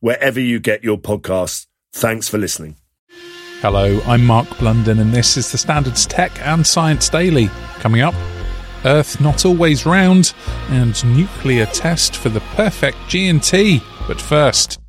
wherever you get your podcasts. Thanks for listening. Hello, I'm Mark Blunden, and this is the Standards Tech and Science Daily. Coming up, Earth not always round, and nuclear test for the perfect G&T. But first,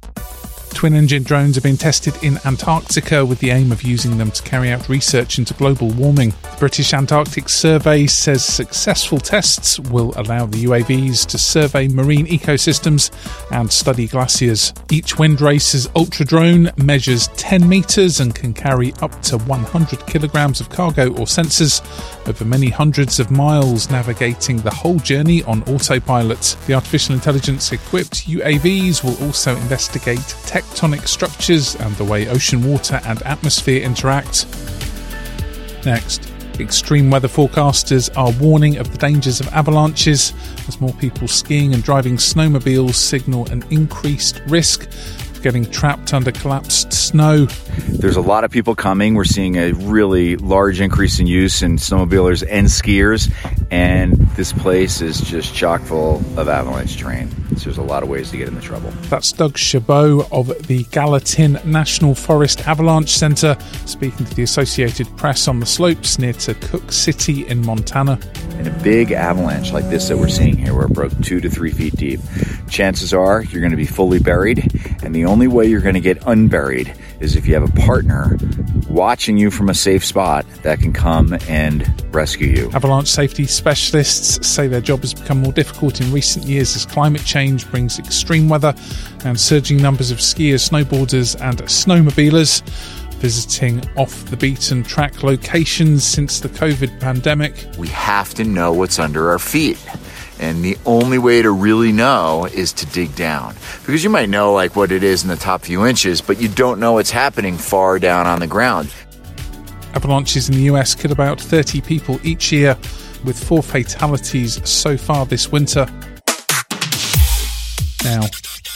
Twin engine drones are being tested in Antarctica with the aim of using them to carry out research into global warming. The British Antarctic Survey says successful tests will allow the UAVs to survey marine ecosystems and study glaciers. Each Windracers Ultra drone measures 10 metres and can carry up to 100 kilograms of cargo or sensors over many hundreds of miles, navigating the whole journey on autopilot. The artificial intelligence equipped UAVs will also investigate tectonic structures and the way ocean water and atmosphere interact. Next, extreme weather forecasters are warning of the dangers of avalanches as more people skiing and driving snowmobiles signal an increased risk getting trapped under collapsed snow. There's a lot of people coming. We're seeing a really large increase in use in snowmobilers and skiers, and this place is just chock full of avalanche terrain. So there's a lot of ways to get into trouble. That's Doug Chabot of the Gallatin National Forest Avalanche Centre speaking to the Associated Press on the slopes near to Cooke City in Montana. In a big avalanche like this that we're seeing here, where it broke two to three feet deep, chances are you're going to be fully buried, and the only way you're going to get unburied is if you have a partner watching you from a safe spot that can come and rescue you. Avalanche safety specialists say their job has become more difficult in recent years as climate change brings extreme weather and surging numbers of skiers, snowboarders, and snowmobilers visiting off the beaten track locations since the COVID pandemic. We have to know what's under our feet. And the only way to really know is to dig down. Because you might know like what it is in the top few inches, but you don't know what's happening far down on the ground. Avalanches in the US kill about 30 people each year, with four fatalities so far this winter. Now,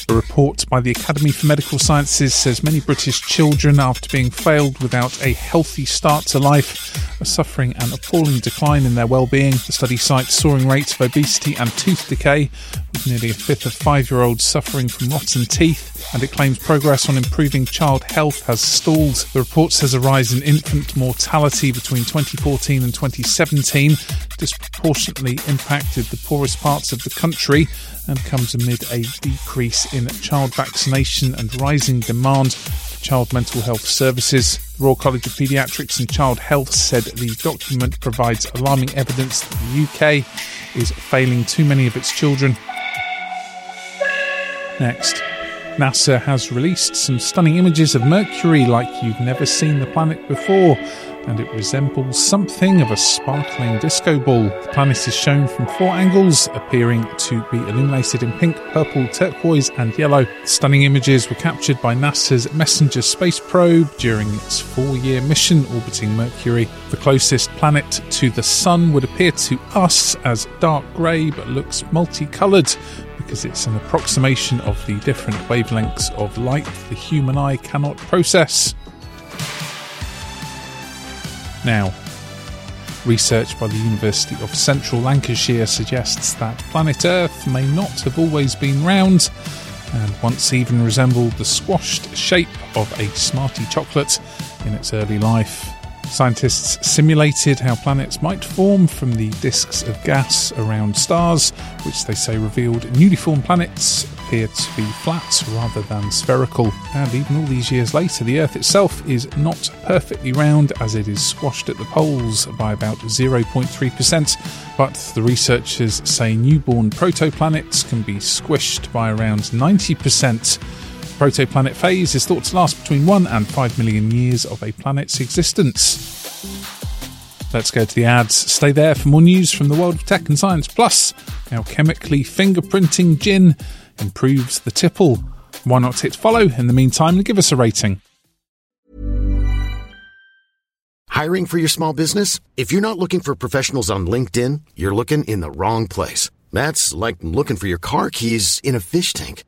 a report by the Academy for Medical Sciences says many British children, after being failed without a healthy start to life, are suffering an appalling decline in their well-being. The study cites soaring rates of obesity and tooth decay, with nearly a fifth of five-year-olds suffering from rotten teeth, and it claims progress on improving child health has stalled. The report says a rise in infant mortality between 2014 and 2017 disproportionately impacted the poorest parts of the country and comes amid a decrease in child vaccination and rising demand for child mental health services. The Royal College of Paediatrics and Child Health said the document provides alarming evidence that the UK is failing too many of its children. Next. NASA has released some stunning images of Mercury like you've never seen the planet before, and it resembles something of a sparkling disco ball. The planet is shown from four angles, appearing to be illuminated in pink, purple, turquoise, and yellow. Stunning images were captured by NASA's Messenger space probe during its four year mission orbiting Mercury. The closest planet to the Sun would appear to us as dark grey but looks multicoloured because it's an approximation of the different wavelengths of light the human eye cannot process. Now, research by the University of Central Lancashire suggests that planet Earth may not have always been round and once even resembled the squashed shape of a Smartie chocolate in its early life. Scientists simulated how planets might form from the disks of gas around stars, which they say revealed newly formed planets appear to be flat rather than spherical. And even all these years later, the Earth itself is not perfectly round as it is squashed at the poles by about 0.3%. But the researchers say newborn protoplanets can be squished by around 90%. Protoplanet phase is thought to last between 1 and 5 million years of a planet's existence. Let's go to the ads. Stay there for more news from the world of tech and science. Plus, how chemically fingerprinting gin improves the tipple. Why not hit follow in the meantime and give us a rating? Hiring for your small business? If you're not looking for professionals on LinkedIn, you're looking in the wrong place. That's like looking for your car keys in a fish tank.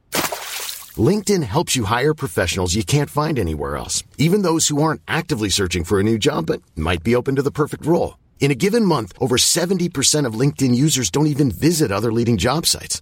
LinkedIn helps you hire professionals you can't find anywhere else, even those who aren't actively searching for a new job but might be open to the perfect role. In a given month, over 70% of LinkedIn users don't even visit other leading job sites.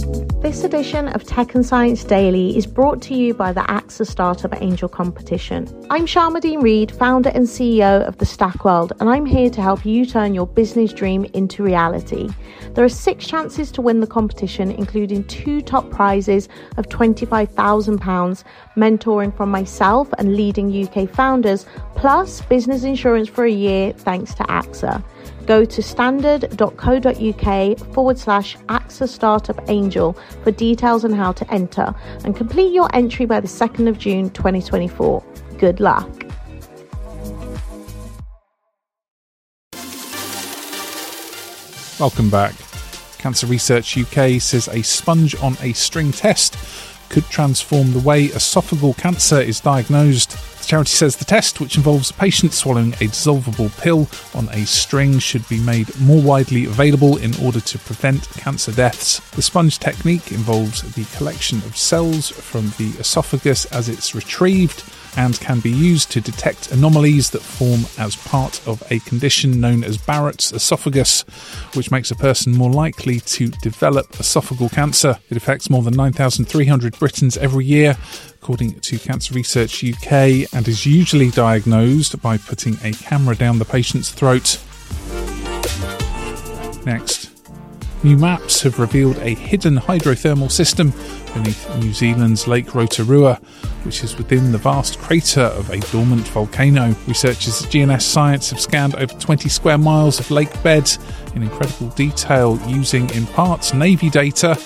This edition of Tech and Science Daily is brought to you by the AXA Startup Angel Competition. I'm Sharmadean Reid, founder and CEO of the Stack World, and I'm here to help you turn your business dream into reality. There are six chances to win the competition, including two top prizes of £25,000, mentoring from myself and leading UK founders, plus business insurance for a year thanks to AXA. Go to standard.co.uk forward slash AXA Startup Angel for details on how to enter and complete your entry by the 2nd of June 2024. Good luck. Welcome back. Cancer Research UK says a sponge on a string test could transform the way esophageal cancer is diagnosed. Charity says the test, which involves a patient swallowing a dissolvable pill on a string, should be made more widely available in order to prevent cancer deaths. The sponge technique involves the collection of cells from the esophagus as it's retrieved and can be used to detect anomalies that form as part of a condition known as Barrett's esophagus, which makes a person more likely to develop esophageal cancer. It affects more than 9,300 Britons every year, according to Cancer Research UK, and is usually diagnosed by putting a camera down the patient's throat. Next. New maps have revealed a hidden hydrothermal system beneath New Zealand's Lake Rotorua, which is within the vast crater of a dormant volcano. Researchers at GNS Science have scanned over 20 square miles of lake bed in incredible detail using, in part, Navy data,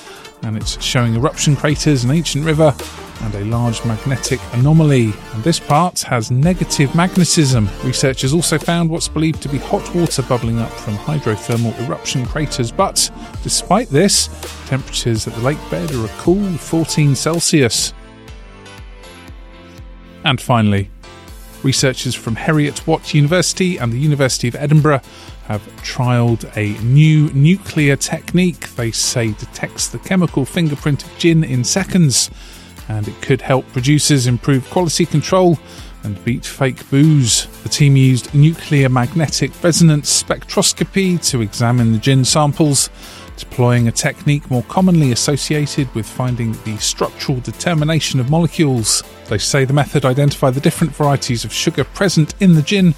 and it's showing eruption craters, an ancient river, and a large magnetic anomaly. And this part has negative magnetism. Researchers also found what's believed to be hot water bubbling up from hydrothermal eruption craters. But despite this, temperatures at the lake bed are a cool 14 Celsius. And finally, researchers from Heriot Watt University and the University of Edinburgh have trialled a new nuclear technique they say detects the chemical fingerprint of gin in seconds and it could help producers improve quality control and beat fake booze. The team used nuclear magnetic resonance spectroscopy to examine the gin samples, deploying a technique more commonly associated with finding the structural determination of molecules. They say the method identified the different varieties of sugar present in the gin,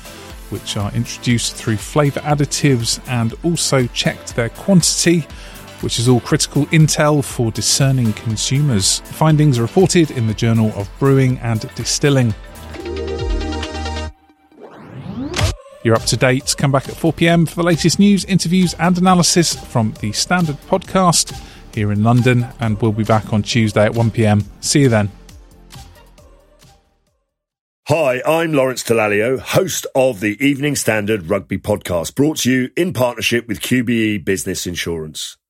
which are introduced through flavour additives, and also checked their quantity which is all critical intel for discerning consumers. Findings are reported in the Journal of Brewing and Distilling. You're up to date. Come back at 4 pm for the latest news, interviews, and analysis from the Standard Podcast here in London, and we'll be back on Tuesday at 1 pm. See you then. Hi, I'm Lawrence Dallaglio, host of the Evening Standard Rugby Podcast, brought to you in partnership with QBE Business Insurance.